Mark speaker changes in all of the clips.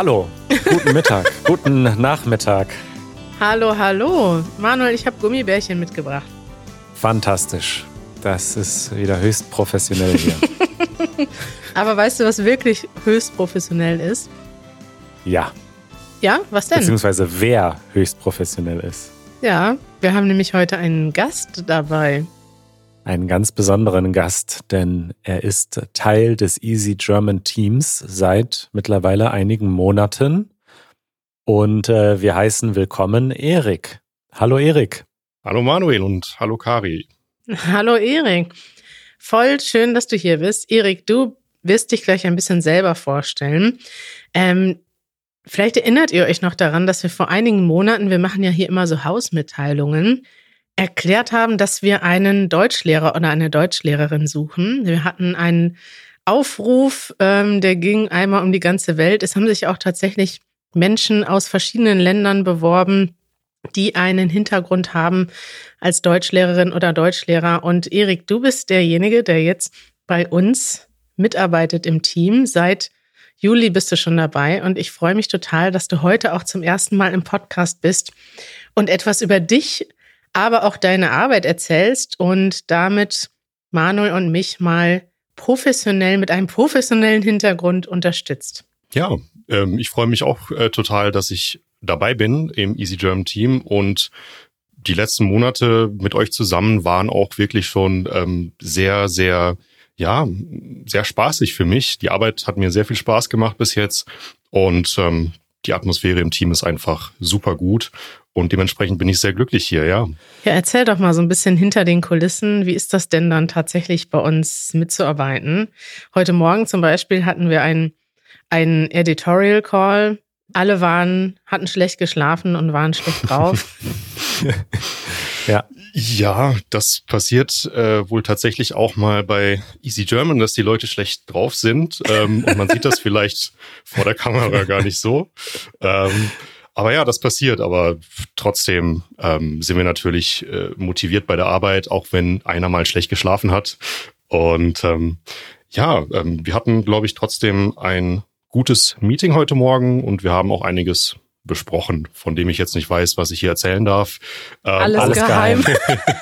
Speaker 1: Hallo, guten Mittag, guten Nachmittag.
Speaker 2: Hallo, hallo. Manuel, ich habe Gummibärchen mitgebracht.
Speaker 1: Fantastisch. Das ist wieder höchst professionell hier.
Speaker 2: Aber weißt du, was wirklich höchst professionell ist?
Speaker 1: Ja.
Speaker 2: Ja, was denn?
Speaker 1: Beziehungsweise wer höchst professionell ist.
Speaker 2: Ja, wir haben nämlich heute einen Gast dabei.
Speaker 1: Einen ganz besonderen Gast, denn er ist Teil des Easy German Teams seit mittlerweile einigen Monaten. Und äh, wir heißen willkommen Erik. Hallo Erik.
Speaker 3: Hallo Manuel und hallo Kari.
Speaker 2: Hallo Erik. Voll schön, dass du hier bist. Erik, du wirst dich gleich ein bisschen selber vorstellen. Ähm, vielleicht erinnert ihr euch noch daran, dass wir vor einigen Monaten, wir machen ja hier immer so Hausmitteilungen, erklärt haben, dass wir einen Deutschlehrer oder eine Deutschlehrerin suchen. Wir hatten einen Aufruf, ähm, der ging einmal um die ganze Welt. Es haben sich auch tatsächlich Menschen aus verschiedenen Ländern beworben, die einen Hintergrund haben als Deutschlehrerin oder Deutschlehrer. Und Erik, du bist derjenige, der jetzt bei uns mitarbeitet im Team. Seit Juli bist du schon dabei und ich freue mich total, dass du heute auch zum ersten Mal im Podcast bist und etwas über dich aber auch deine Arbeit erzählst und damit Manuel und mich mal professionell mit einem professionellen Hintergrund unterstützt.
Speaker 3: Ja, ähm, ich freue mich auch äh, total, dass ich dabei bin im Easy German Team und die letzten Monate mit euch zusammen waren auch wirklich schon ähm, sehr, sehr, ja, sehr spaßig für mich. Die Arbeit hat mir sehr viel Spaß gemacht bis jetzt und ähm, die Atmosphäre im Team ist einfach super gut und dementsprechend bin ich sehr glücklich hier, ja.
Speaker 2: Ja, erzähl doch mal so ein bisschen hinter den Kulissen. Wie ist das denn dann tatsächlich bei uns mitzuarbeiten? Heute Morgen zum Beispiel hatten wir einen, einen Editorial Call. Alle waren, hatten schlecht geschlafen und waren schlecht drauf.
Speaker 3: ja. Ja, das passiert äh, wohl tatsächlich auch mal bei Easy German, dass die Leute schlecht drauf sind. Ähm, und man sieht das vielleicht vor der Kamera gar nicht so. Ähm, aber ja, das passiert. Aber trotzdem ähm, sind wir natürlich äh, motiviert bei der Arbeit, auch wenn einer mal schlecht geschlafen hat. Und ähm, ja, ähm, wir hatten, glaube ich, trotzdem ein gutes Meeting heute Morgen und wir haben auch einiges besprochen, von dem ich jetzt nicht weiß, was ich hier erzählen darf.
Speaker 2: Ähm, alles, alles geheim. geheim.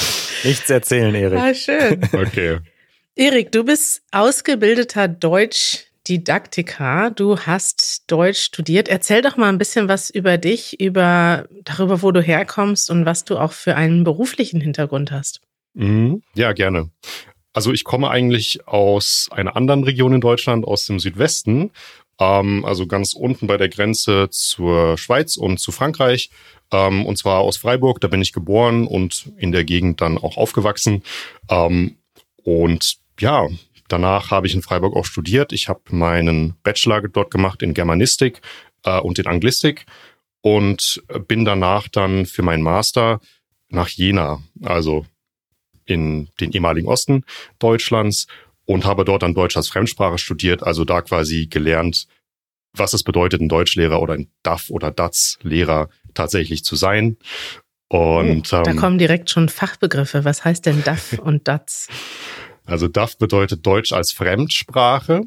Speaker 1: Nichts erzählen, Erik.
Speaker 2: Ah, schön.
Speaker 3: Okay.
Speaker 2: Erik, du bist ausgebildeter Deutsch Didaktiker. Du hast Deutsch studiert. Erzähl doch mal ein bisschen was über dich, über darüber, wo du herkommst und was du auch für einen beruflichen Hintergrund hast.
Speaker 3: Mhm. Ja, gerne. Also ich komme eigentlich aus einer anderen Region in Deutschland, aus dem Südwesten, ähm, also ganz unten bei der Grenze zur Schweiz und zu Frankreich. Ähm, und zwar aus Freiburg, da bin ich geboren und in der Gegend dann auch aufgewachsen. Ähm, und ja, Danach habe ich in Freiburg auch studiert. Ich habe meinen Bachelor dort gemacht in Germanistik äh, und in Anglistik und bin danach dann für meinen Master nach Jena, also in den ehemaligen Osten Deutschlands und habe dort dann Deutsch als Fremdsprache studiert, also da quasi gelernt, was es bedeutet, ein Deutschlehrer oder ein DAF oder DATS-Lehrer tatsächlich zu sein. Und
Speaker 2: oh, da ähm, kommen direkt schon Fachbegriffe. Was heißt denn DAF und DATS?
Speaker 3: Also DAF bedeutet Deutsch als Fremdsprache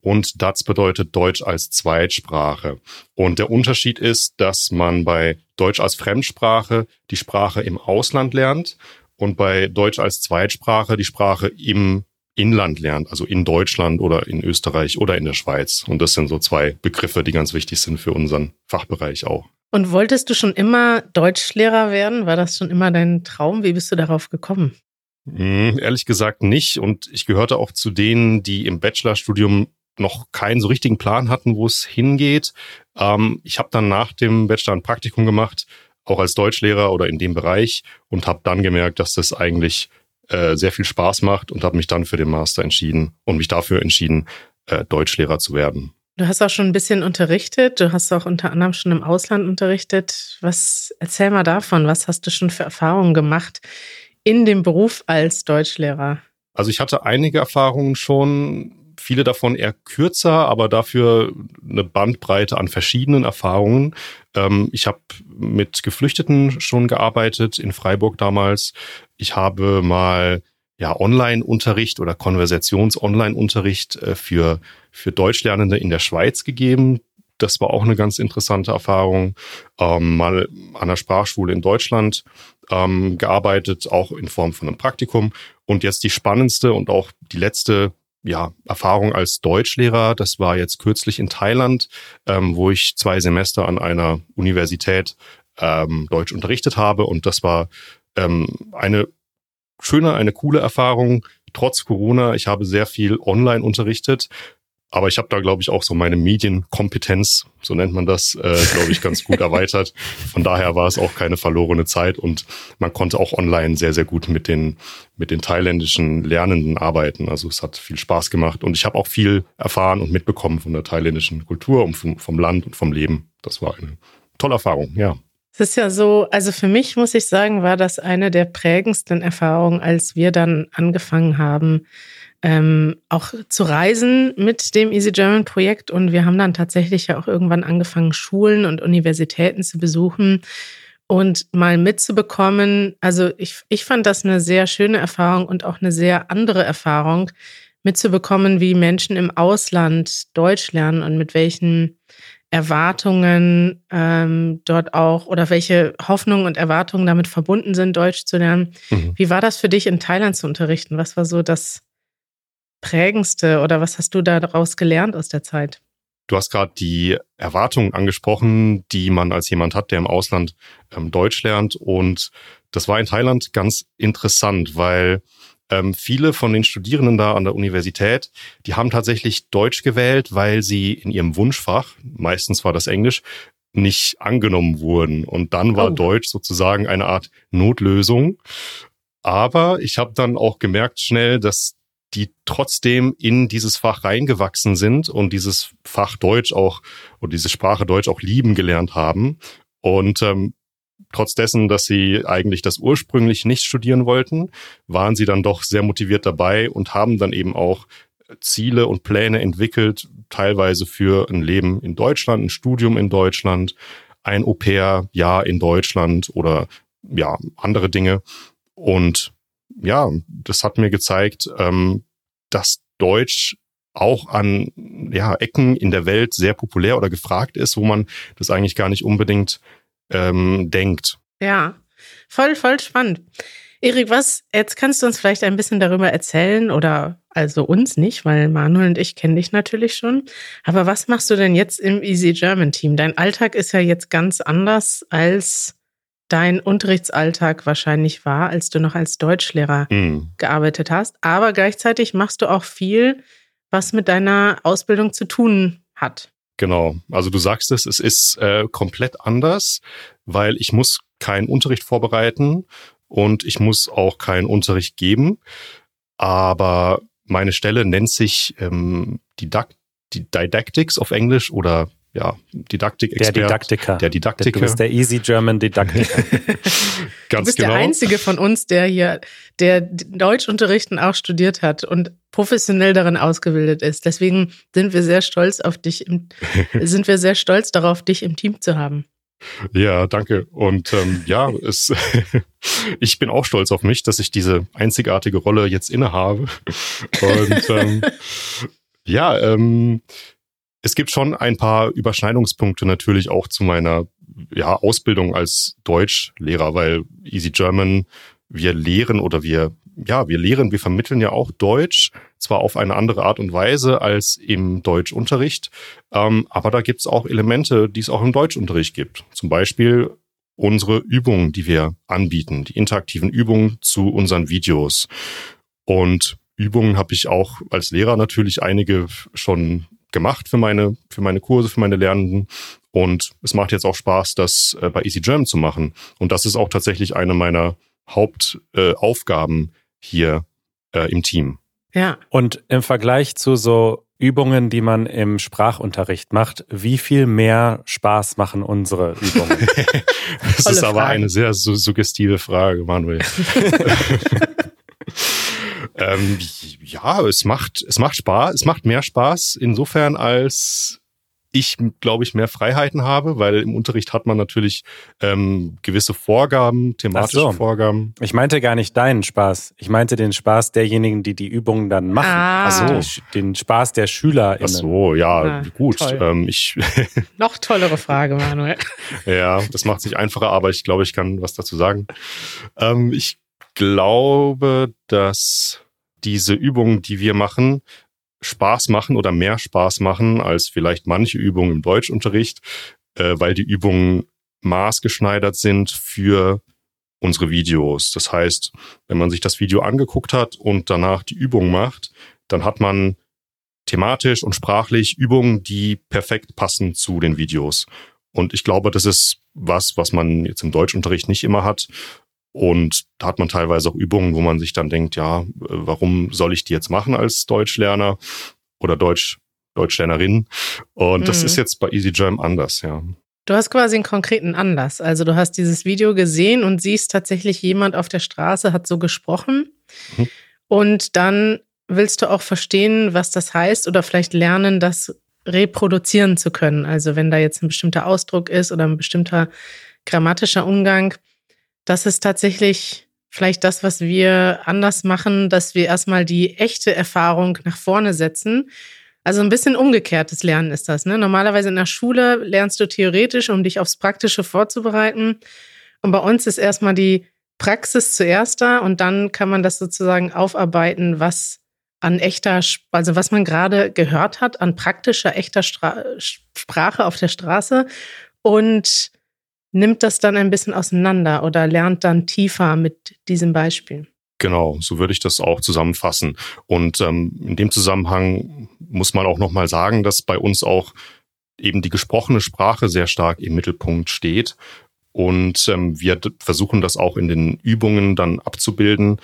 Speaker 3: und DATS bedeutet Deutsch als Zweitsprache. Und der Unterschied ist, dass man bei Deutsch als Fremdsprache die Sprache im Ausland lernt und bei Deutsch als Zweitsprache die Sprache im Inland lernt, also in Deutschland oder in Österreich oder in der Schweiz. Und das sind so zwei Begriffe, die ganz wichtig sind für unseren Fachbereich auch.
Speaker 2: Und wolltest du schon immer Deutschlehrer werden? War das schon immer dein Traum? Wie bist du darauf gekommen?
Speaker 3: Hm, ehrlich gesagt nicht. Und ich gehörte auch zu denen, die im Bachelorstudium noch keinen so richtigen Plan hatten, wo es hingeht. Ähm, ich habe dann nach dem Bachelor ein Praktikum gemacht, auch als Deutschlehrer oder in dem Bereich und habe dann gemerkt, dass das eigentlich äh, sehr viel Spaß macht und habe mich dann für den Master entschieden und mich dafür entschieden, äh, Deutschlehrer zu werden.
Speaker 2: Du hast auch schon ein bisschen unterrichtet. Du hast auch unter anderem schon im Ausland unterrichtet. Was erzähl mal davon? Was hast du schon für Erfahrungen gemacht in dem Beruf als Deutschlehrer?
Speaker 3: Also ich hatte einige Erfahrungen schon, viele davon eher kürzer, aber dafür eine Bandbreite an verschiedenen Erfahrungen. Ähm, ich habe mit Geflüchteten schon gearbeitet in Freiburg damals. Ich habe mal ja, Online-Unterricht oder Konversations-Online-Unterricht äh, für, für Deutschlernende in der Schweiz gegeben. Das war auch eine ganz interessante Erfahrung. Ähm, mal an der Sprachschule in Deutschland ähm, gearbeitet, auch in Form von einem Praktikum. Und jetzt die spannendste und auch die letzte ja, Erfahrung als Deutschlehrer. Das war jetzt kürzlich in Thailand, ähm, wo ich zwei Semester an einer Universität ähm, Deutsch unterrichtet habe. Und das war ähm, eine schöne, eine coole Erfahrung. Trotz Corona, ich habe sehr viel online unterrichtet, aber ich habe da, glaube ich, auch so meine Medienkompetenz, so nennt man das, äh, glaube ich, ganz gut erweitert. Von daher war es auch keine verlorene Zeit und man konnte auch online sehr, sehr gut mit den, mit den thailändischen Lernenden arbeiten. Also es hat viel Spaß gemacht und ich habe auch viel erfahren und mitbekommen von der thailändischen Kultur und vom, vom Land und vom Leben. Das war eine tolle Erfahrung, ja.
Speaker 2: Es ist ja so, also für mich muss ich sagen, war das eine der prägendsten Erfahrungen, als wir dann angefangen haben, ähm, auch zu reisen mit dem Easy German Projekt. Und wir haben dann tatsächlich ja auch irgendwann angefangen, Schulen und Universitäten zu besuchen und mal mitzubekommen. Also ich, ich fand das eine sehr schöne Erfahrung und auch eine sehr andere Erfahrung, mitzubekommen, wie Menschen im Ausland Deutsch lernen und mit welchen Erwartungen ähm, dort auch oder welche Hoffnungen und Erwartungen damit verbunden sind, Deutsch zu lernen. Mhm. Wie war das für dich in Thailand zu unterrichten? Was war so das prägendste oder was hast du daraus gelernt aus der Zeit?
Speaker 3: Du hast gerade die Erwartungen angesprochen, die man als jemand hat, der im Ausland ähm, Deutsch lernt. Und das war in Thailand ganz interessant, weil ähm, viele von den Studierenden da an der Universität, die haben tatsächlich Deutsch gewählt, weil sie in ihrem Wunschfach, meistens war das Englisch, nicht angenommen wurden. Und dann war oh. Deutsch sozusagen eine Art Notlösung. Aber ich habe dann auch gemerkt schnell, dass die trotzdem in dieses Fach reingewachsen sind und dieses Fach Deutsch auch und diese Sprache Deutsch auch lieben gelernt haben. Und ähm, trotz dessen, dass sie eigentlich das ursprünglich nicht studieren wollten, waren sie dann doch sehr motiviert dabei und haben dann eben auch Ziele und Pläne entwickelt, teilweise für ein Leben in Deutschland, ein Studium in Deutschland, ein Au-pair-Jahr in Deutschland oder ja, andere Dinge. Und ja, das hat mir gezeigt, ähm, dass Deutsch auch an ja, Ecken in der Welt sehr populär oder gefragt ist, wo man das eigentlich gar nicht unbedingt ähm, denkt.
Speaker 2: Ja, voll, voll spannend. Erik, was, jetzt kannst du uns vielleicht ein bisschen darüber erzählen oder also uns nicht, weil Manuel und ich kennen dich natürlich schon. Aber was machst du denn jetzt im Easy German Team? Dein Alltag ist ja jetzt ganz anders als dein Unterrichtsalltag wahrscheinlich war, als du noch als Deutschlehrer mhm. gearbeitet hast. Aber gleichzeitig machst du auch viel, was mit deiner Ausbildung zu tun hat.
Speaker 3: Genau. Also du sagst es, es ist äh, komplett anders, weil ich muss keinen Unterricht vorbereiten und ich muss auch keinen Unterricht geben. Aber meine Stelle nennt sich ähm, Didact Didactics auf Englisch oder ja, Didaktik-Expert.
Speaker 1: Der Didaktiker.
Speaker 3: Der Didaktiker.
Speaker 1: Du bist der Easy German Didaktiker.
Speaker 2: Ganz du bist genau. der Einzige von uns, der hier, der Deutschunterrichten auch studiert hat und professionell darin ausgebildet ist. Deswegen sind wir sehr stolz auf dich, im, sind wir sehr stolz darauf, dich im Team zu haben.
Speaker 3: Ja, danke. Und ähm, ja, es, ich bin auch stolz auf mich, dass ich diese einzigartige Rolle jetzt innehabe. Und ähm, ja, ähm, es gibt schon ein paar Überschneidungspunkte natürlich auch zu meiner ja, Ausbildung als Deutschlehrer, weil Easy German, wir lehren oder wir, ja, wir lehren, wir vermitteln ja auch Deutsch, zwar auf eine andere Art und Weise als im Deutschunterricht, ähm, aber da gibt es auch Elemente, die es auch im Deutschunterricht gibt. Zum Beispiel unsere Übungen, die wir anbieten, die interaktiven Übungen zu unseren Videos. Und Übungen habe ich auch als Lehrer natürlich einige schon gemacht für meine, für meine Kurse, für meine Lernenden. Und es macht jetzt auch Spaß, das äh, bei Easy German zu machen. Und das ist auch tatsächlich eine meiner Hauptaufgaben äh, hier äh, im Team.
Speaker 1: Ja. Und im Vergleich zu so Übungen, die man im Sprachunterricht macht, wie viel mehr Spaß machen unsere Übungen?
Speaker 3: das ist aber Frage. eine sehr su suggestive Frage, Manuel. Ähm, ja, es macht, es macht Spaß, es macht mehr Spaß insofern als ich, glaube ich, mehr Freiheiten habe, weil im Unterricht hat man natürlich ähm, gewisse Vorgaben, thematische so. Vorgaben.
Speaker 1: Ich meinte gar nicht deinen Spaß. Ich meinte den Spaß derjenigen, die die Übungen dann machen. Ah. Also den Spaß der Schüler.
Speaker 3: Ach so, ja, ah, gut. Ähm, ich
Speaker 2: Noch tollere Frage, Manuel.
Speaker 3: ja, das macht sich einfacher, aber ich glaube, ich kann was dazu sagen. Ähm, ich glaube, dass diese Übungen, die wir machen, Spaß machen oder mehr Spaß machen als vielleicht manche Übungen im Deutschunterricht, äh, weil die Übungen maßgeschneidert sind für unsere Videos. Das heißt, wenn man sich das Video angeguckt hat und danach die Übung macht, dann hat man thematisch und sprachlich Übungen, die perfekt passen zu den Videos. Und ich glaube, das ist was, was man jetzt im Deutschunterricht nicht immer hat. Und da hat man teilweise auch Übungen, wo man sich dann denkt, ja, warum soll ich die jetzt machen als Deutschlerner oder Deutsch, Deutschlernerin? Und mhm. das ist jetzt bei Easy Jam anders, ja.
Speaker 2: Du hast quasi einen konkreten Anlass. Also du hast dieses Video gesehen und siehst tatsächlich jemand auf der Straße hat so gesprochen. Mhm. Und dann willst du auch verstehen, was das heißt oder vielleicht lernen, das reproduzieren zu können. Also wenn da jetzt ein bestimmter Ausdruck ist oder ein bestimmter grammatischer Umgang, das ist tatsächlich vielleicht das, was wir anders machen, dass wir erstmal die echte Erfahrung nach vorne setzen. Also ein bisschen umgekehrtes Lernen ist das. Ne? Normalerweise in der Schule lernst du theoretisch, um dich aufs Praktische vorzubereiten. Und bei uns ist erstmal die Praxis zuerst da und dann kann man das sozusagen aufarbeiten, was an echter, also was man gerade gehört hat, an praktischer, echter Stra Sprache auf der Straße und nimmt das dann ein bisschen auseinander oder lernt dann tiefer mit diesem Beispiel.
Speaker 3: Genau, so würde ich das auch zusammenfassen. Und ähm, in dem Zusammenhang muss man auch nochmal sagen, dass bei uns auch eben die gesprochene Sprache sehr stark im Mittelpunkt steht. Und ähm, wir versuchen das auch in den Übungen dann abzubilden,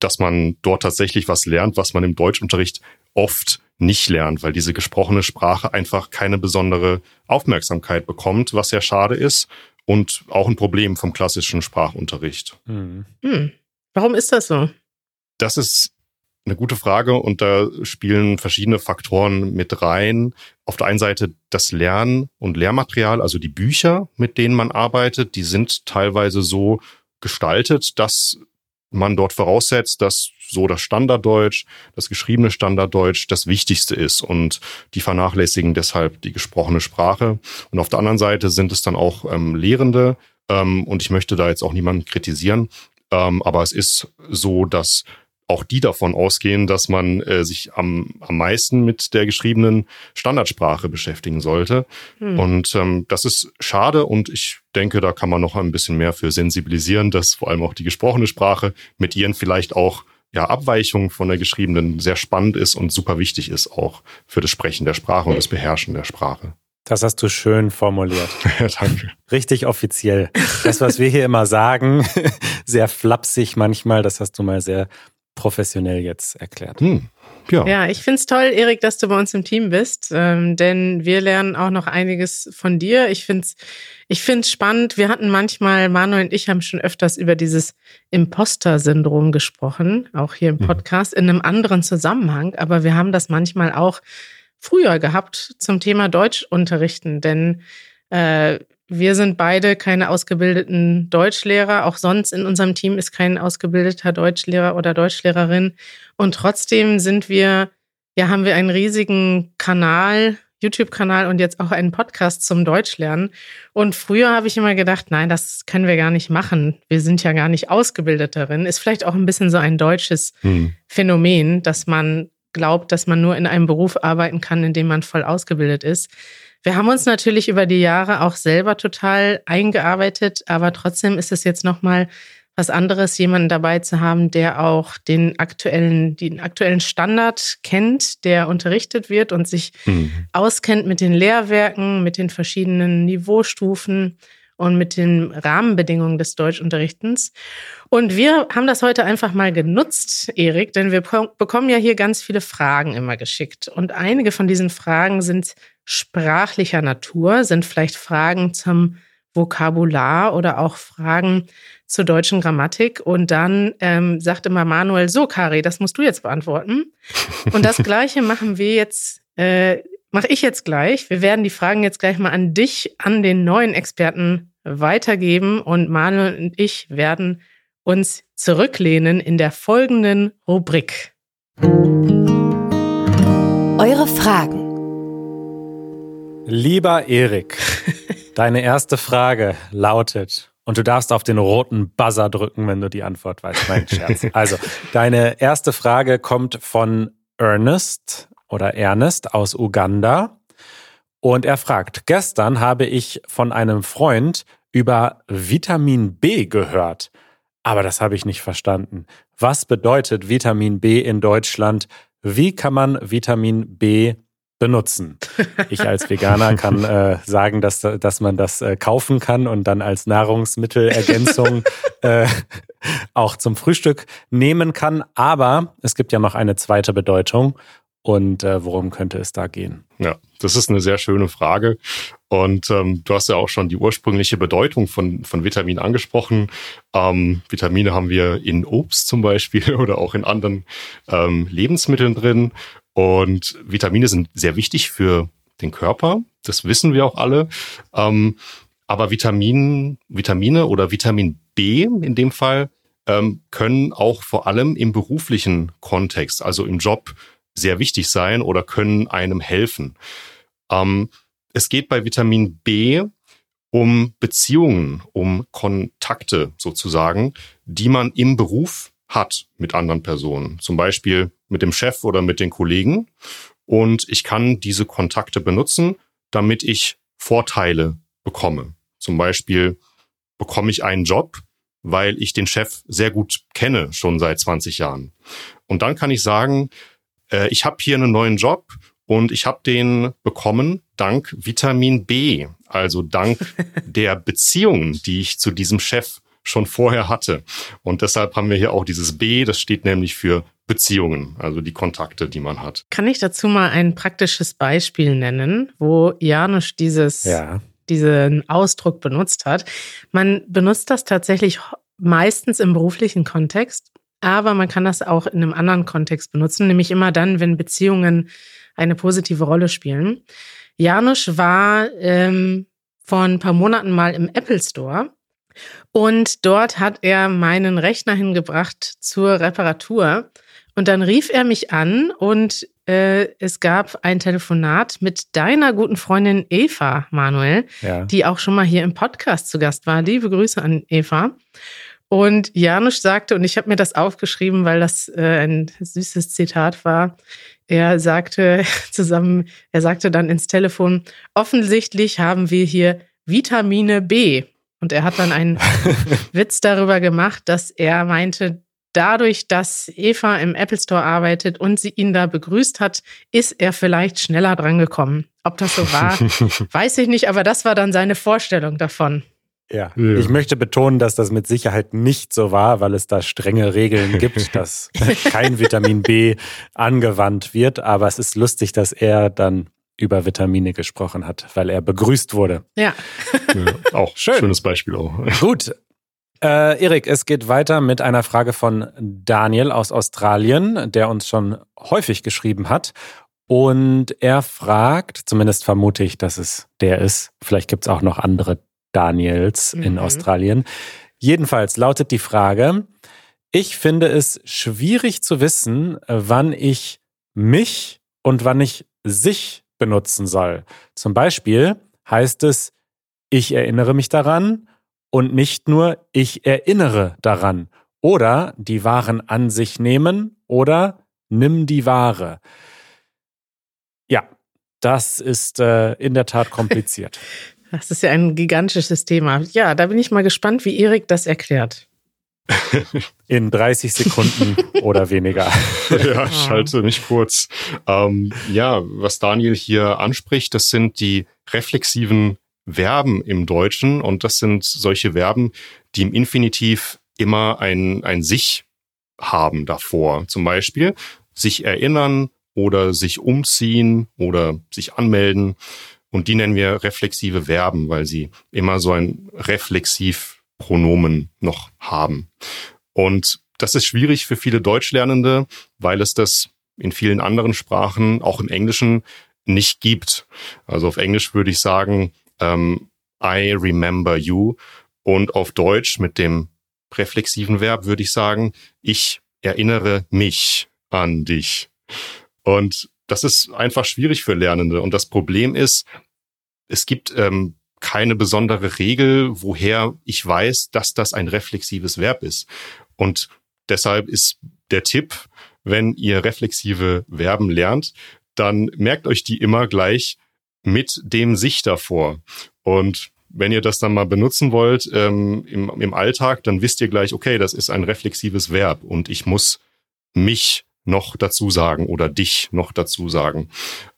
Speaker 3: dass man dort tatsächlich was lernt, was man im Deutschunterricht oft nicht lernt, weil diese gesprochene Sprache einfach keine besondere Aufmerksamkeit bekommt, was sehr schade ist und auch ein Problem vom klassischen Sprachunterricht.
Speaker 2: Hm. Hm. Warum ist das so?
Speaker 3: Das ist eine gute Frage und da spielen verschiedene Faktoren mit rein. Auf der einen Seite das Lernen und Lehrmaterial, also die Bücher, mit denen man arbeitet, die sind teilweise so gestaltet, dass man dort voraussetzt, dass so das Standarddeutsch, das geschriebene Standarddeutsch das Wichtigste ist und die vernachlässigen deshalb die gesprochene Sprache. Und auf der anderen Seite sind es dann auch ähm, Lehrende ähm, und ich möchte da jetzt auch niemanden kritisieren, ähm, aber es ist so, dass auch die davon ausgehen, dass man äh, sich am, am meisten mit der geschriebenen Standardsprache beschäftigen sollte. Hm. Und ähm, das ist schade und ich denke, da kann man noch ein bisschen mehr für sensibilisieren, dass vor allem auch die gesprochene Sprache mit ihren vielleicht auch ja, Abweichungen von der geschriebenen sehr spannend ist und super wichtig ist auch für das Sprechen der Sprache und das Beherrschen der Sprache.
Speaker 1: Das hast du schön formuliert.
Speaker 3: ja, danke.
Speaker 1: Richtig offiziell. Das, was wir hier immer sagen, sehr flapsig manchmal, das hast du mal sehr professionell jetzt erklärt. Hm.
Speaker 2: Ja. ja, ich finde es toll, Erik, dass du bei uns im Team bist, ähm, denn wir lernen auch noch einiges von dir. Ich finde es ich find's spannend. Wir hatten manchmal, Manuel und ich haben schon öfters über dieses Imposter-Syndrom gesprochen, auch hier im mhm. Podcast, mhm. in einem anderen Zusammenhang. Aber wir haben das manchmal auch früher gehabt zum Thema Deutsch unterrichten, denn äh, wir sind beide keine ausgebildeten Deutschlehrer. Auch sonst in unserem Team ist kein ausgebildeter Deutschlehrer oder Deutschlehrerin. Und trotzdem sind wir, ja, haben wir einen riesigen Kanal, YouTube-Kanal und jetzt auch einen Podcast zum Deutschlernen. Und früher habe ich immer gedacht, nein, das können wir gar nicht machen. Wir sind ja gar nicht ausgebildet darin. Ist vielleicht auch ein bisschen so ein deutsches hm. Phänomen, dass man glaubt, dass man nur in einem Beruf arbeiten kann, in dem man voll ausgebildet ist. Wir haben uns natürlich über die Jahre auch selber total eingearbeitet, aber trotzdem ist es jetzt nochmal was anderes, jemanden dabei zu haben, der auch den aktuellen, den aktuellen Standard kennt, der unterrichtet wird und sich mhm. auskennt mit den Lehrwerken, mit den verschiedenen Niveaustufen und mit den Rahmenbedingungen des Deutschunterrichtens. Und wir haben das heute einfach mal genutzt, Erik, denn wir bekommen ja hier ganz viele Fragen immer geschickt. Und einige von diesen Fragen sind sprachlicher Natur, sind vielleicht Fragen zum Vokabular oder auch Fragen zur deutschen Grammatik. Und dann ähm, sagt immer Manuel, so Kari, das musst du jetzt beantworten. Und das Gleiche machen wir jetzt äh, mache ich jetzt gleich. Wir werden die Fragen jetzt gleich mal an dich, an den neuen Experten weitergeben und Manuel und ich werden uns zurücklehnen in der folgenden Rubrik.
Speaker 4: Eure Fragen.
Speaker 1: Lieber Erik, deine erste Frage lautet, und du darfst auf den roten Buzzer drücken, wenn du die Antwort weißt. Mein Scherz. Also, deine erste Frage kommt von Ernest oder Ernest aus Uganda. Und er fragt, gestern habe ich von einem Freund über Vitamin B gehört. Aber das habe ich nicht verstanden. Was bedeutet Vitamin B in Deutschland? Wie kann man Vitamin B benutzen. Ich als Veganer kann äh, sagen, dass, dass man das äh, kaufen kann und dann als Nahrungsmittelergänzung äh, auch zum Frühstück nehmen kann. Aber es gibt ja noch eine zweite Bedeutung. Und äh, worum könnte es da gehen?
Speaker 3: Ja, das ist eine sehr schöne Frage. Und ähm, du hast ja auch schon die ursprüngliche Bedeutung von, von Vitaminen angesprochen. Ähm, Vitamine haben wir in Obst zum Beispiel oder auch in anderen ähm, Lebensmitteln drin. Und Vitamine sind sehr wichtig für den Körper. Das wissen wir auch alle. Ähm, aber Vitamin, Vitamine oder Vitamin B in dem Fall ähm, können auch vor allem im beruflichen Kontext, also im Job, sehr wichtig sein oder können einem helfen. Ähm, es geht bei Vitamin B um Beziehungen, um Kontakte sozusagen, die man im Beruf hat mit anderen Personen. Zum Beispiel mit dem Chef oder mit den Kollegen. Und ich kann diese Kontakte benutzen, damit ich Vorteile bekomme. Zum Beispiel bekomme ich einen Job, weil ich den Chef sehr gut kenne, schon seit 20 Jahren. Und dann kann ich sagen, äh, ich habe hier einen neuen Job und ich habe den bekommen dank Vitamin B, also dank der Beziehungen, die ich zu diesem Chef schon vorher hatte. Und deshalb haben wir hier auch dieses B, das steht nämlich für Beziehungen, also die Kontakte, die man hat.
Speaker 2: Kann ich dazu mal ein praktisches Beispiel nennen, wo Janusz dieses, ja. diesen Ausdruck benutzt hat? Man benutzt das tatsächlich meistens im beruflichen Kontext, aber man kann das auch in einem anderen Kontext benutzen, nämlich immer dann, wenn Beziehungen eine positive Rolle spielen. Janusz war ähm, vor ein paar Monaten mal im Apple Store und dort hat er meinen Rechner hingebracht zur Reparatur. Und dann rief er mich an und äh, es gab ein Telefonat mit deiner guten Freundin Eva, Manuel, ja. die auch schon mal hier im Podcast zu Gast war. Liebe Grüße an Eva. Und Janusz sagte, und ich habe mir das aufgeschrieben, weil das äh, ein süßes Zitat war. Er sagte zusammen, er sagte dann ins Telefon, offensichtlich haben wir hier Vitamine B. Und er hat dann einen Witz darüber gemacht, dass er meinte, dadurch, dass Eva im Apple Store arbeitet und sie ihn da begrüßt hat, ist er vielleicht schneller drangekommen. Ob das so war, weiß ich nicht, aber das war dann seine Vorstellung davon.
Speaker 1: Ja. ja. ich möchte betonen, dass das mit Sicherheit nicht so war, weil es da strenge Regeln gibt, dass kein Vitamin B angewandt wird. Aber es ist lustig, dass er dann über Vitamine gesprochen hat, weil er begrüßt wurde.
Speaker 2: Ja.
Speaker 3: ja auch Schön. schönes Beispiel auch.
Speaker 1: Gut. Äh, Erik, es geht weiter mit einer Frage von Daniel aus Australien, der uns schon häufig geschrieben hat. Und er fragt, zumindest vermute ich, dass es der ist. Vielleicht gibt es auch noch andere Daniels mhm. in Australien. Jedenfalls lautet die Frage, ich finde es schwierig zu wissen, wann ich mich und wann ich sich benutzen soll. Zum Beispiel heißt es, ich erinnere mich daran und nicht nur ich erinnere daran. Oder die Waren an sich nehmen oder nimm die Ware. Ja, das ist äh, in der Tat kompliziert.
Speaker 2: Das ist ja ein gigantisches Thema. Ja, da bin ich mal gespannt, wie Erik das erklärt.
Speaker 1: In 30 Sekunden oder weniger.
Speaker 3: ja, schalte mich kurz. Ähm, ja, was Daniel hier anspricht, das sind die reflexiven Verben im Deutschen und das sind solche Verben, die im Infinitiv immer ein, ein sich haben davor. Zum Beispiel sich erinnern oder sich umziehen oder sich anmelden. Und die nennen wir reflexive Verben, weil sie immer so ein reflexiv Pronomen noch haben. Und das ist schwierig für viele Deutschlernende, weil es das in vielen anderen Sprachen, auch im Englischen, nicht gibt. Also auf Englisch würde ich sagen, ähm, I remember you. Und auf Deutsch mit dem reflexiven Verb würde ich sagen, ich erinnere mich an dich. Und das ist einfach schwierig für Lernende. Und das Problem ist, es gibt ähm, keine besondere Regel, woher ich weiß, dass das ein reflexives Verb ist. Und deshalb ist der Tipp, wenn ihr reflexive Verben lernt, dann merkt euch die immer gleich mit dem sich davor. Und wenn ihr das dann mal benutzen wollt ähm, im, im Alltag, dann wisst ihr gleich, okay, das ist ein reflexives Verb und ich muss mich noch dazu sagen oder dich noch dazu sagen.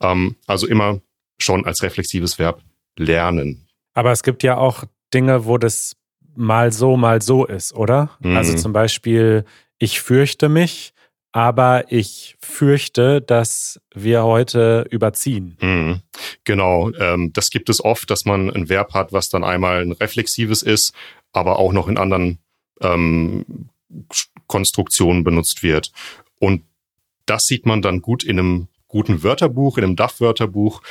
Speaker 3: Ähm, also immer schon als reflexives Verb lernen.
Speaker 1: Aber es gibt ja auch Dinge, wo das mal so, mal so ist, oder?
Speaker 3: Mhm.
Speaker 1: Also zum Beispiel, ich fürchte mich, aber ich fürchte, dass wir heute überziehen.
Speaker 3: Mhm. Genau, ähm, das gibt es oft, dass man ein Verb hat, was dann einmal ein reflexives ist, aber auch noch in anderen ähm, Konstruktionen benutzt wird. Und das sieht man dann gut in einem guten Wörterbuch, in einem DAF-Wörterbuch,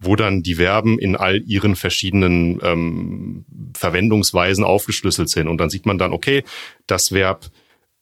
Speaker 3: wo dann die Verben in all ihren verschiedenen ähm, Verwendungsweisen aufgeschlüsselt sind. Und dann sieht man dann, okay, das Verb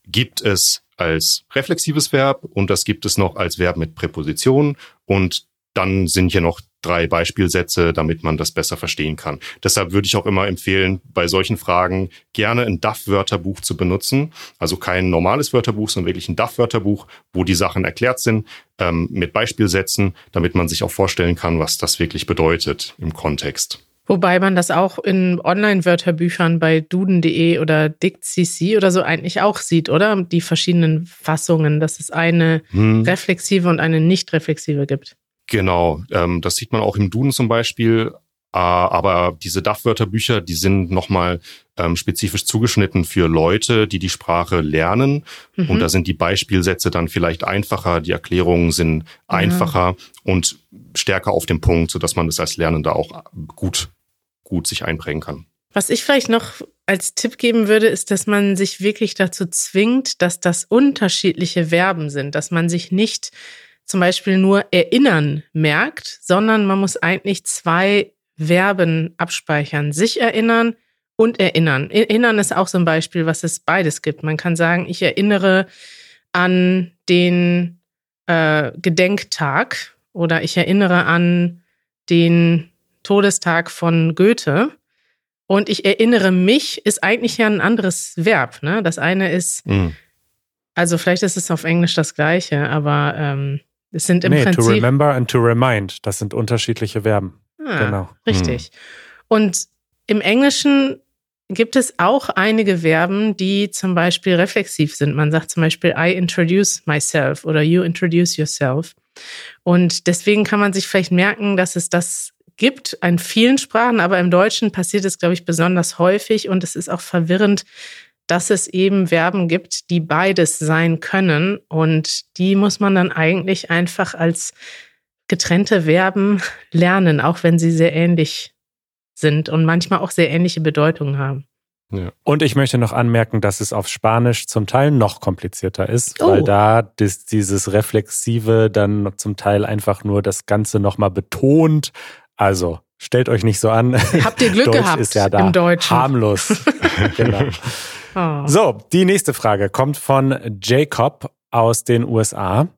Speaker 3: gibt es als reflexives Verb und das gibt es noch als Verb mit Präposition und dann sind hier noch drei Beispielsätze, damit man das besser verstehen kann. Deshalb würde ich auch immer empfehlen, bei solchen Fragen gerne ein DAF-Wörterbuch zu benutzen. Also kein normales Wörterbuch, sondern wirklich ein DAF-Wörterbuch, wo die Sachen erklärt sind, ähm, mit Beispielsätzen, damit man sich auch vorstellen kann, was das wirklich bedeutet im Kontext.
Speaker 2: Wobei man das auch in Online-Wörterbüchern bei duden.de oder dict.cc oder so eigentlich auch sieht, oder? Die verschiedenen Fassungen, dass es eine
Speaker 3: Hm.
Speaker 2: reflexive und eine nicht reflexive gibt.
Speaker 3: Genau, ähm, das sieht man auch im Duden zum Beispiel. Äh, aber diese DAF-Wörterbücher, die sind nochmal ähm, spezifisch zugeschnitten für Leute, die die Sprache lernen.
Speaker 2: Mhm.
Speaker 3: Und da sind die Beispielsätze dann vielleicht einfacher, die Erklärungen sind einfacher und stärker auf den Punkt, sodass man das als Lernender auch gut, gut sich einprägen kann.
Speaker 2: Was ich vielleicht noch als Tipp geben würde, ist, dass man sich wirklich dazu zwingt, dass das unterschiedliche Verben sind, dass man sich nicht zum Beispiel nur erinnern merkt, sondern man muss eigentlich zwei Verben abspeichern. Sich erinnern und erinnern. Erinnern ist auch so ein Beispiel, was es beides gibt. Man kann sagen, ich erinnere an den äh, Gedenktag oder ich erinnere an den Todestag von Goethe. Und ich erinnere mich ist eigentlich ja ein anderes Verb. Ne? Das eine ist,
Speaker 3: Mhm.
Speaker 2: also vielleicht ist es auf Englisch das gleiche, aber ähm, es sind im
Speaker 1: nee, to
Speaker 2: Prinzip.
Speaker 1: remember and to remind, das sind unterschiedliche Verben.
Speaker 2: Ah,
Speaker 1: Genau.
Speaker 2: Richtig. Und im Englischen gibt es auch einige Verben, die zum Beispiel reflexiv sind. Man sagt zum Beispiel I introduce myself oder you introduce yourself. Und deswegen kann man sich vielleicht merken, dass es das gibt in vielen Sprachen, aber im Deutschen passiert es, glaube ich, besonders häufig und es ist auch verwirrend, dass es eben Verben gibt, die beides sein können und die muss man dann eigentlich einfach als getrennte Verben lernen, auch wenn sie sehr ähnlich sind und manchmal auch sehr ähnliche Bedeutungen haben.
Speaker 1: Und ich möchte noch anmerken, dass es auf Spanisch zum Teil noch komplizierter ist,
Speaker 2: Oh.
Speaker 1: weil da dis, dieses Reflexive dann zum Teil einfach nur das Ganze nochmal betont. Also stellt euch nicht so an.
Speaker 2: Habt ihr Glück
Speaker 1: Deutsch
Speaker 2: gehabt
Speaker 1: ist ja da
Speaker 2: im Deutschen?
Speaker 1: harmlos. genau.
Speaker 2: Oh.
Speaker 1: So, die nächste Frage kommt von Jacob aus den USA.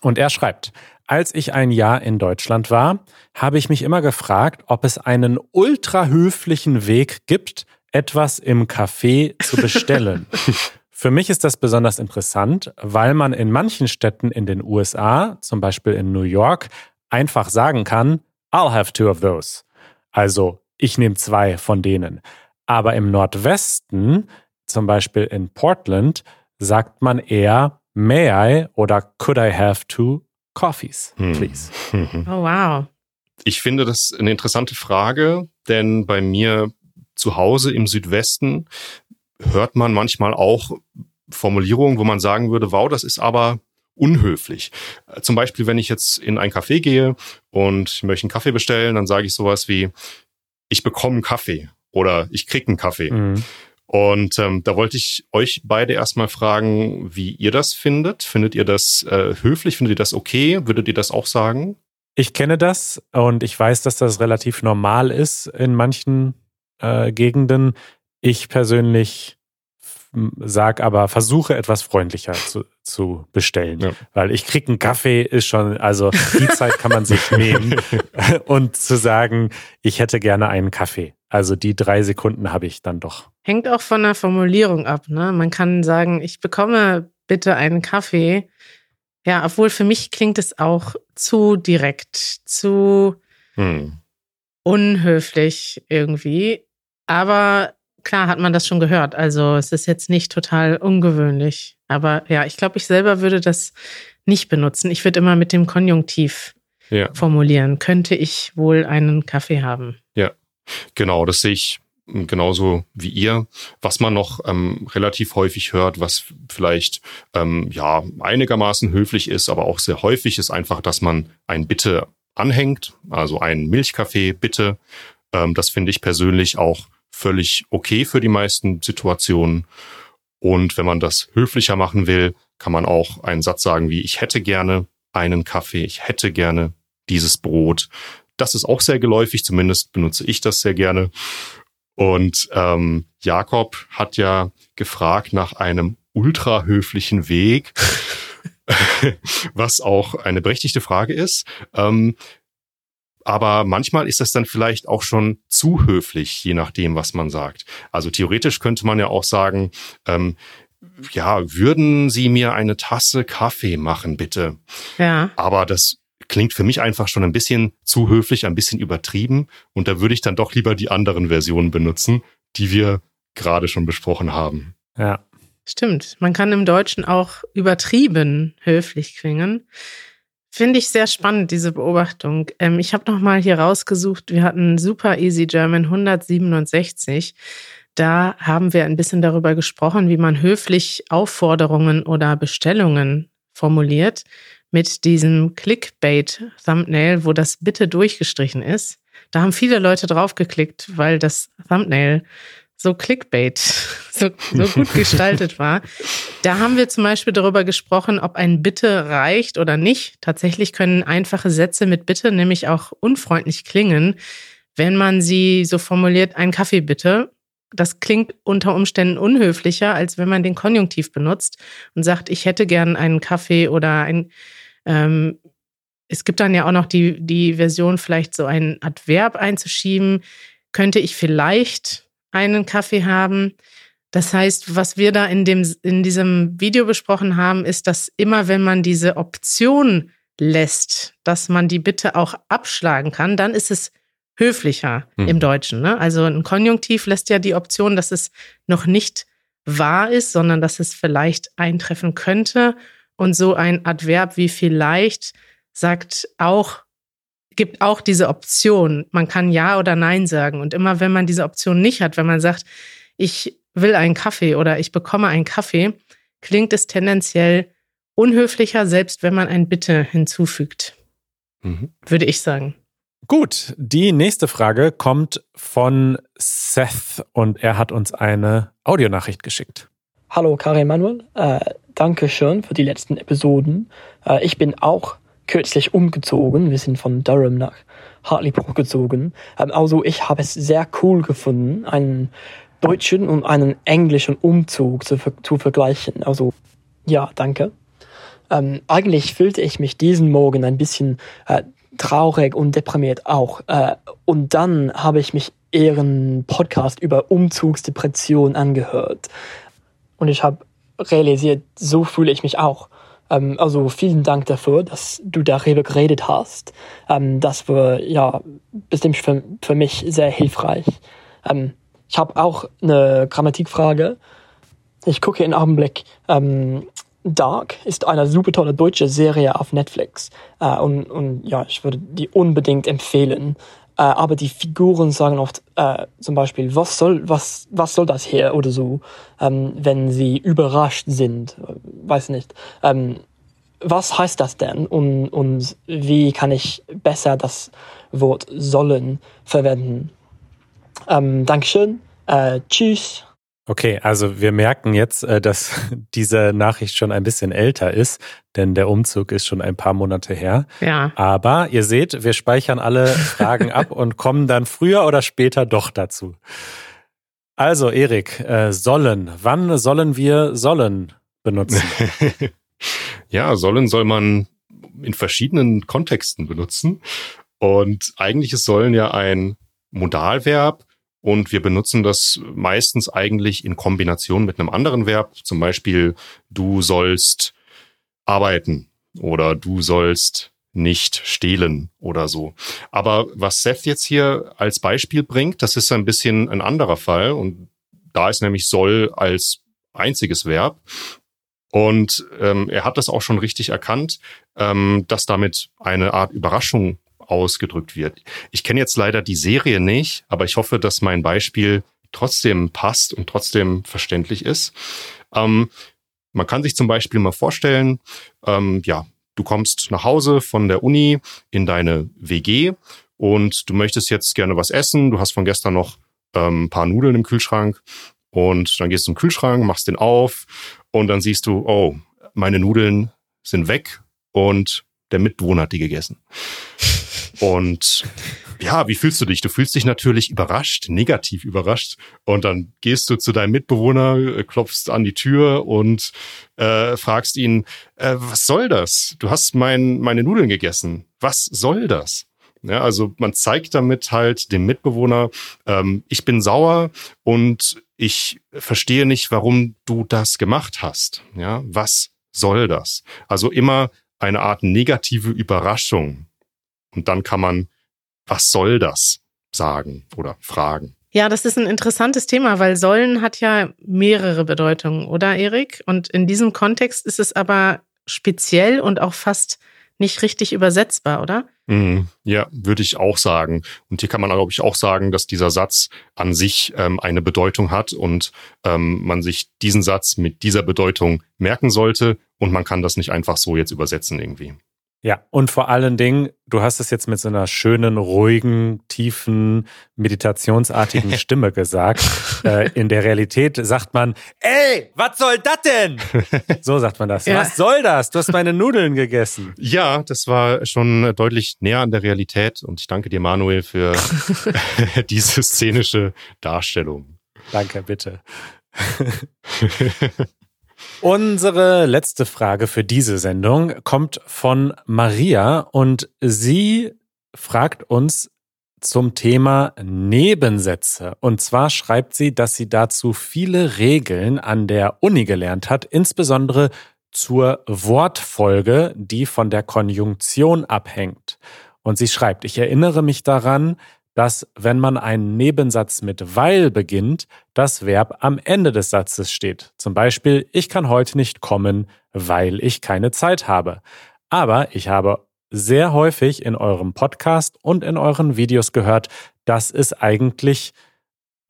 Speaker 1: Und er schreibt, als ich ein Jahr in Deutschland war, habe ich mich immer gefragt, ob es einen ultra höflichen Weg gibt, etwas im Café zu bestellen. Für mich ist das besonders interessant, weil man in manchen Städten in den USA, zum Beispiel in New York, einfach sagen kann, I'll have two of those. Also, ich nehme zwei von denen. Aber im Nordwesten, zum Beispiel in Portland, sagt man eher May I oder Could I have two coffees,
Speaker 3: Hm.
Speaker 1: please?
Speaker 2: oh, wow.
Speaker 3: Ich finde das eine interessante Frage, denn bei mir zu Hause im Südwesten hört man manchmal auch Formulierungen, wo man sagen würde, wow, das ist aber unhöflich. Zum Beispiel, wenn ich jetzt in ein Café gehe und möchte einen Kaffee bestellen, dann sage ich sowas wie, ich bekomme einen Kaffee oder ich krieg einen Kaffee.
Speaker 1: Mhm.
Speaker 3: Und ähm, da wollte ich euch beide erstmal fragen, wie ihr das findet. Findet ihr das äh, höflich? Findet ihr das okay? Würdet ihr das auch sagen?
Speaker 1: Ich kenne das und ich weiß, dass das relativ normal ist in manchen äh, Gegenden. Ich persönlich sag aber, versuche etwas freundlicher zu, zu bestellen. Ja. Weil ich krieg einen Kaffee ist schon, also die Zeit kann man sich nehmen und zu sagen, ich hätte gerne einen Kaffee. Also die drei Sekunden habe ich dann doch.
Speaker 2: Hängt auch von der Formulierung ab. Ne? Man kann sagen, ich bekomme bitte einen Kaffee. Ja, obwohl für mich klingt es auch zu direkt, zu hm. unhöflich irgendwie. Aber klar hat man das schon gehört. Also es ist jetzt nicht total ungewöhnlich. Aber ja, ich glaube, ich selber würde das nicht benutzen. Ich würde immer mit dem Konjunktiv ja. formulieren. Könnte ich wohl einen Kaffee haben?
Speaker 3: Genau, das sehe ich genauso wie ihr. Was man noch ähm, relativ häufig hört, was vielleicht ähm, ja einigermaßen höflich ist, aber auch sehr häufig ist einfach, dass man ein Bitte anhängt, also ein Milchkaffee bitte. Ähm, das finde ich persönlich auch völlig okay für die meisten Situationen. Und wenn man das höflicher machen will, kann man auch einen Satz sagen wie, ich hätte gerne einen Kaffee, ich hätte gerne dieses Brot. Das ist auch sehr geläufig, zumindest benutze ich das sehr gerne. Und ähm, Jakob hat ja gefragt nach einem ultrahöflichen Weg, was auch eine berechtigte Frage ist. Ähm, aber manchmal ist das dann vielleicht auch schon zu höflich, je nachdem, was man sagt. Also theoretisch könnte man ja auch sagen, ähm, ja, würden Sie mir eine Tasse Kaffee machen, bitte?
Speaker 2: Ja.
Speaker 3: Aber das klingt für mich einfach schon ein bisschen zu höflich, ein bisschen übertrieben. Und da würde ich dann doch lieber die anderen Versionen benutzen, die wir gerade schon besprochen haben.
Speaker 1: Ja.
Speaker 2: Stimmt. Man kann im Deutschen auch übertrieben höflich klingen. Finde ich sehr spannend, diese Beobachtung. Ähm, ich habe nochmal hier rausgesucht, wir hatten Super Easy German 167. Da haben wir ein bisschen darüber gesprochen, wie man höflich Aufforderungen oder Bestellungen formuliert mit diesem Clickbait-Thumbnail, wo das bitte durchgestrichen ist. Da haben viele Leute draufgeklickt, weil das Thumbnail so Clickbait, so, so gut gestaltet war. Da haben wir zum Beispiel darüber gesprochen, ob ein Bitte reicht oder nicht. Tatsächlich können einfache Sätze mit Bitte nämlich auch unfreundlich klingen, wenn man sie so formuliert, ein Kaffee bitte. Das klingt unter Umständen unhöflicher, als wenn man den Konjunktiv benutzt und sagt, ich hätte gern einen Kaffee oder ein, ähm, es gibt dann ja auch noch die, die Version, vielleicht so ein Adverb einzuschieben. Könnte ich vielleicht einen Kaffee haben. Das heißt, was wir da in, dem, in diesem Video besprochen haben, ist, dass immer wenn man diese Option lässt, dass man die Bitte auch abschlagen kann, dann ist es höflicher hm. im Deutschen. Ne? Also ein Konjunktiv lässt ja die Option, dass es noch nicht wahr ist, sondern dass es vielleicht eintreffen könnte. Und so ein Adverb wie vielleicht sagt auch, gibt auch diese Option. Man kann Ja oder Nein sagen. Und immer wenn man diese Option nicht hat, wenn man sagt, ich will einen Kaffee oder ich bekomme einen Kaffee, klingt es tendenziell unhöflicher, selbst wenn man ein Bitte hinzufügt. Mhm. Würde ich sagen.
Speaker 1: Gut, die nächste Frage kommt von Seth und er hat uns eine Audionachricht geschickt.
Speaker 5: Hallo Karin Manuel, äh, danke schön für die letzten Episoden. Äh, ich bin auch kürzlich umgezogen. Wir sind von Durham nach Hartlepool gezogen. Ähm, also ich habe es sehr cool gefunden, einen deutschen und einen englischen Umzug zu, zu vergleichen. Also ja, danke. Ähm, eigentlich fühlte ich mich diesen Morgen ein bisschen äh, traurig und deprimiert auch. Äh, und dann habe ich mich ihren Podcast über Umzugsdepression angehört. Und ich habe realisiert, so fühle ich mich auch. Ähm, also vielen Dank dafür, dass du darüber geredet hast. Ähm, das war ja bestimmt für, für mich sehr hilfreich. Ähm, ich habe auch eine Grammatikfrage. Ich gucke in Augenblick. Dark ist eine super tolle deutsche Serie auf Netflix. Äh, und, und ja, ich würde die unbedingt empfehlen. Äh, aber die Figuren sagen oft äh, zum Beispiel, was soll, was, was soll das hier oder so, ähm, wenn sie überrascht sind, weiß nicht. Ähm, was heißt das denn und, und wie kann ich besser das Wort sollen verwenden? Ähm, Dankeschön, äh, tschüss.
Speaker 1: Okay, also wir merken jetzt, äh, dass diese Nachricht schon ein bisschen älter ist, denn der Umzug ist schon ein paar Monate her.
Speaker 2: Ja.
Speaker 1: Aber ihr seht, wir speichern alle Fragen ab und kommen dann früher oder später doch dazu. Also, Erik, äh, sollen. Wann sollen wir sollen benutzen?
Speaker 3: ja, sollen soll man in verschiedenen Kontexten benutzen. Und eigentlich ist sollen ja ein Modalverb und wir benutzen das meistens eigentlich in Kombination mit einem anderen Verb. Zum Beispiel, du sollst arbeiten oder du sollst nicht stehlen oder so. Aber was Seth jetzt hier als Beispiel bringt, das ist ein bisschen ein anderer Fall und da ist nämlich soll als einziges Verb. Und ähm, er hat das auch schon richtig erkannt, ähm, dass damit eine Art Überraschung ausgedrückt wird. Ich kenne jetzt leider die Serie nicht, aber ich hoffe, dass mein Beispiel trotzdem passt und trotzdem verständlich ist. Ähm, man kann sich zum Beispiel mal vorstellen, ähm, ja, du kommst nach Hause von der Uni in deine WG und du möchtest jetzt gerne was essen. Du hast von gestern noch ähm, ein paar Nudeln im Kühlschrank und dann gehst du zum Kühlschrank, machst den auf und dann siehst du, oh, meine Nudeln sind weg und der Mitbewohner hat die gegessen. Und ja, wie fühlst du dich? Du fühlst dich natürlich überrascht, negativ überrascht. Und dann gehst du zu deinem Mitbewohner, äh, klopfst an die Tür und äh, fragst ihn, äh, was soll das? Du hast mein, meine Nudeln gegessen. Was soll das? Ja, also man zeigt damit halt dem Mitbewohner, ähm, ich bin sauer und ich verstehe nicht, warum du das gemacht hast. Ja, was soll das? Also immer eine Art negative Überraschung und dann kann man, was soll das sagen oder fragen.
Speaker 2: Ja, das ist ein interessantes Thema, weil sollen hat ja mehrere Bedeutungen, oder Erik? Und in diesem Kontext ist es aber speziell und auch fast nicht richtig übersetzbar, oder?
Speaker 3: Mhm. Ja, würde ich auch sagen. Und hier kann man, glaube ich, auch sagen, dass dieser Satz an sich ähm, eine Bedeutung hat und ähm, man sich diesen Satz mit dieser Bedeutung merken sollte und man kann das nicht einfach so jetzt übersetzen irgendwie.
Speaker 1: Ja, und vor allen Dingen, du hast es jetzt mit so einer schönen, ruhigen, tiefen, meditationsartigen Stimme gesagt. Äh, in der Realität sagt man, ey, was soll das denn? So sagt man das. Ja. Was soll das? Du hast meine Nudeln gegessen.
Speaker 3: Ja, das war schon deutlich näher an der Realität und ich danke dir, Manuel, für diese szenische Darstellung.
Speaker 1: Danke, bitte. Unsere letzte Frage für diese Sendung kommt von Maria und sie fragt uns zum Thema Nebensätze. Und zwar schreibt sie, dass sie dazu viele Regeln an der Uni gelernt hat, insbesondere zur Wortfolge, die von der Konjunktion abhängt. Und sie schreibt, ich erinnere mich daran, dass wenn man einen Nebensatz mit weil beginnt, das Verb am Ende des Satzes steht. Zum Beispiel, ich kann heute nicht kommen, weil ich keine Zeit habe. Aber ich habe sehr häufig in eurem Podcast und in euren Videos gehört, dass es eigentlich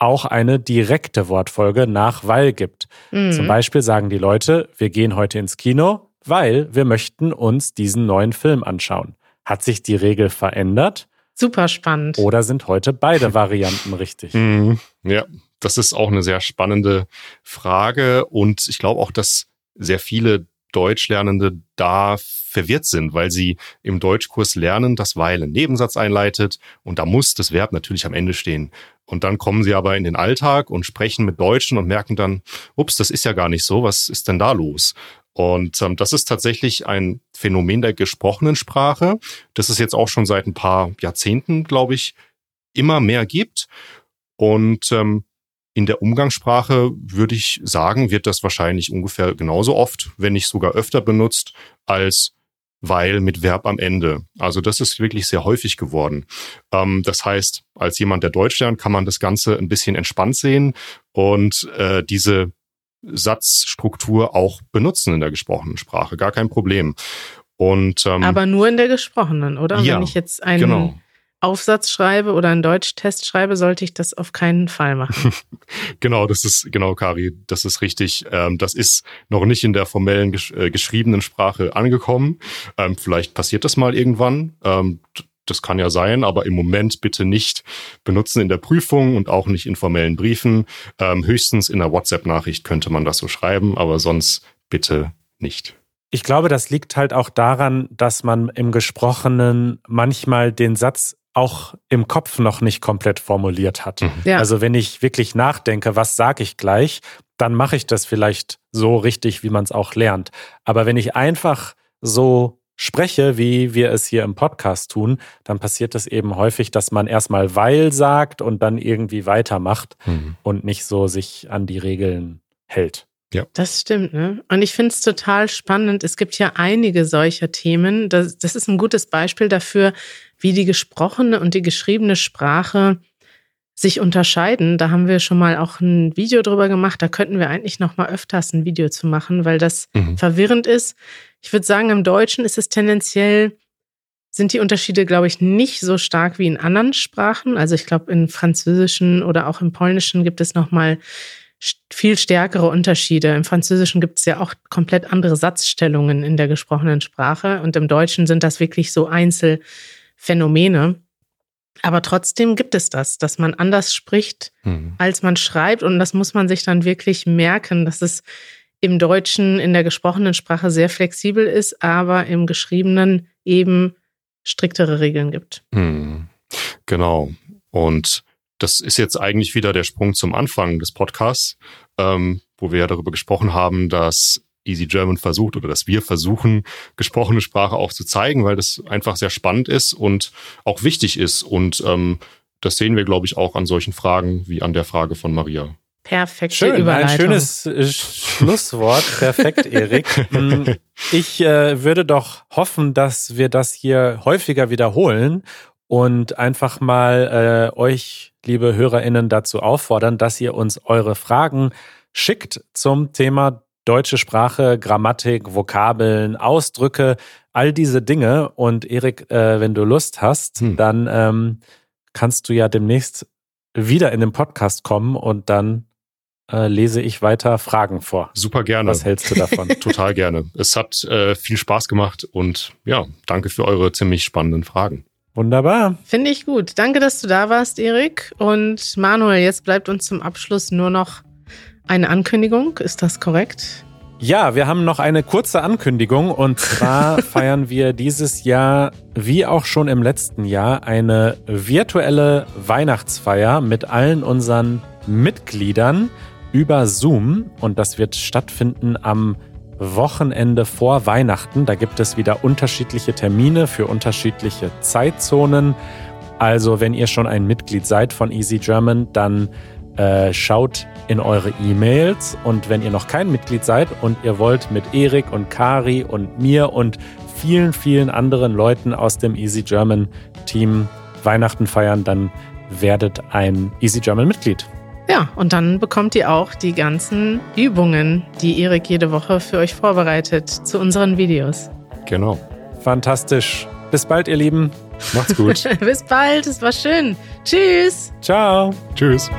Speaker 1: auch eine direkte Wortfolge nach weil gibt. Mhm. Zum Beispiel sagen die Leute, wir gehen heute ins Kino, weil wir möchten uns diesen neuen Film anschauen. Hat sich die Regel verändert?
Speaker 2: Super spannend.
Speaker 1: Oder sind heute beide Varianten richtig?
Speaker 3: Mhm. Ja, das ist auch eine sehr spannende Frage und ich glaube auch, dass sehr viele Deutschlernende da verwirrt sind, weil sie im Deutschkurs lernen, dass weil ein Nebensatz einleitet und da muss das Verb natürlich am Ende stehen. Und dann kommen sie aber in den Alltag und sprechen mit Deutschen und merken dann, ups, das ist ja gar nicht so, was ist denn da los? Und ähm, das ist tatsächlich ein Phänomen der gesprochenen Sprache, das es jetzt auch schon seit ein paar Jahrzehnten, glaube ich, immer mehr gibt. Und ähm, in der Umgangssprache würde ich sagen, wird das wahrscheinlich ungefähr genauso oft, wenn nicht sogar öfter benutzt, als weil mit Verb am Ende. Also das ist wirklich sehr häufig geworden. Ähm, das heißt, als jemand, der Deutsch lernt, kann man das Ganze ein bisschen entspannt sehen und äh, diese Satzstruktur auch benutzen in der gesprochenen Sprache. Gar kein Problem. Und,
Speaker 2: ähm, Aber nur in der gesprochenen, oder? Ja, Wenn ich jetzt einen genau. Aufsatz schreibe oder einen Deutschtest schreibe, sollte ich das auf keinen Fall machen.
Speaker 3: genau, das ist, genau, Kari, das ist richtig. Ähm, das ist noch nicht in der formellen gesch äh, geschriebenen Sprache angekommen. Ähm, vielleicht passiert das mal irgendwann. Ähm, das kann ja sein, aber im Moment bitte nicht benutzen in der Prüfung und auch nicht in formellen Briefen. Ähm, höchstens in einer WhatsApp-Nachricht könnte man das so schreiben, aber sonst bitte nicht.
Speaker 1: Ich glaube, das liegt halt auch daran, dass man im Gesprochenen manchmal den Satz auch im Kopf noch nicht komplett formuliert hat. Mhm. Ja. Also wenn ich wirklich nachdenke, was sage ich gleich, dann mache ich das vielleicht so richtig, wie man es auch lernt. Aber wenn ich einfach so spreche, wie wir es hier im Podcast tun, dann passiert es eben häufig, dass man erstmal weil sagt und dann irgendwie weitermacht mhm. und nicht so sich an die Regeln hält.
Speaker 2: Ja. Das stimmt, ne? Und ich finde es total spannend. Es gibt ja einige solcher Themen. Das, das ist ein gutes Beispiel dafür, wie die gesprochene und die geschriebene Sprache sich unterscheiden. Da haben wir schon mal auch ein Video drüber gemacht. Da könnten wir eigentlich noch mal öfters ein Video zu machen, weil das mhm. verwirrend ist. Ich würde sagen, im Deutschen ist es tendenziell sind die Unterschiede, glaube ich, nicht so stark wie in anderen Sprachen. Also ich glaube, in Französischen oder auch im Polnischen gibt es noch mal viel stärkere Unterschiede. Im Französischen gibt es ja auch komplett andere Satzstellungen in der gesprochenen Sprache und im Deutschen sind das wirklich so Einzelfänomene. Aber trotzdem gibt es das, dass man anders spricht, mhm. als man schreibt. Und das muss man sich dann wirklich merken, dass es im Deutschen in der gesprochenen Sprache sehr flexibel ist, aber im geschriebenen eben striktere Regeln gibt.
Speaker 3: Mhm. Genau. Und das ist jetzt eigentlich wieder der Sprung zum Anfang des Podcasts, ähm, wo wir ja darüber gesprochen haben, dass Easy German versucht oder dass wir versuchen, gesprochene Sprache auch zu zeigen, weil das einfach sehr spannend ist und auch wichtig ist. Und ähm, das sehen wir, glaube ich, auch an solchen Fragen wie an der Frage von Maria.
Speaker 2: Perfekt.
Speaker 1: Schön, Überleitung. ein schönes äh, Schlusswort. Perfekt, Erik. Hm, ich äh, würde doch hoffen, dass wir das hier häufiger wiederholen und einfach mal äh, euch, liebe HörerInnen, dazu auffordern, dass ihr uns eure Fragen schickt zum Thema deutsche Sprache, Grammatik, Vokabeln, Ausdrücke, all diese Dinge. Und Erik, äh, wenn du Lust hast, hm. dann ähm, kannst du ja demnächst wieder in den Podcast kommen und dann äh, lese ich weiter Fragen vor.
Speaker 3: Super gerne.
Speaker 1: Was hältst du davon?
Speaker 3: Total gerne. Es hat äh, viel Spaß gemacht und ja, danke für eure ziemlich spannenden Fragen.
Speaker 1: Wunderbar.
Speaker 2: Finde ich gut. Danke, dass du da warst, Erik. Und Manuel, jetzt bleibt uns zum Abschluss nur noch eine Ankündigung, ist das korrekt?
Speaker 1: Ja, wir haben noch eine kurze Ankündigung und zwar feiern wir dieses Jahr, wie auch schon im letzten Jahr, eine virtuelle Weihnachtsfeier mit allen unseren Mitgliedern über Zoom und das wird stattfinden am Wochenende vor Weihnachten. Da gibt es wieder unterschiedliche Termine für unterschiedliche Zeitzonen. Also wenn ihr schon ein Mitglied seid von Easy German, dann äh, schaut in eure E-Mails und wenn ihr noch kein Mitglied seid und ihr wollt mit Erik und Kari und mir und vielen, vielen anderen Leuten aus dem Easy German Team Weihnachten feiern, dann werdet ein Easy German Mitglied.
Speaker 2: Ja, und dann bekommt ihr auch die ganzen Übungen, die Erik jede Woche für euch vorbereitet zu unseren Videos.
Speaker 3: Genau.
Speaker 1: Fantastisch. Bis bald, ihr Lieben. Macht's gut.
Speaker 2: Bis bald, es war schön. Tschüss.
Speaker 1: Ciao.
Speaker 3: Tschüss.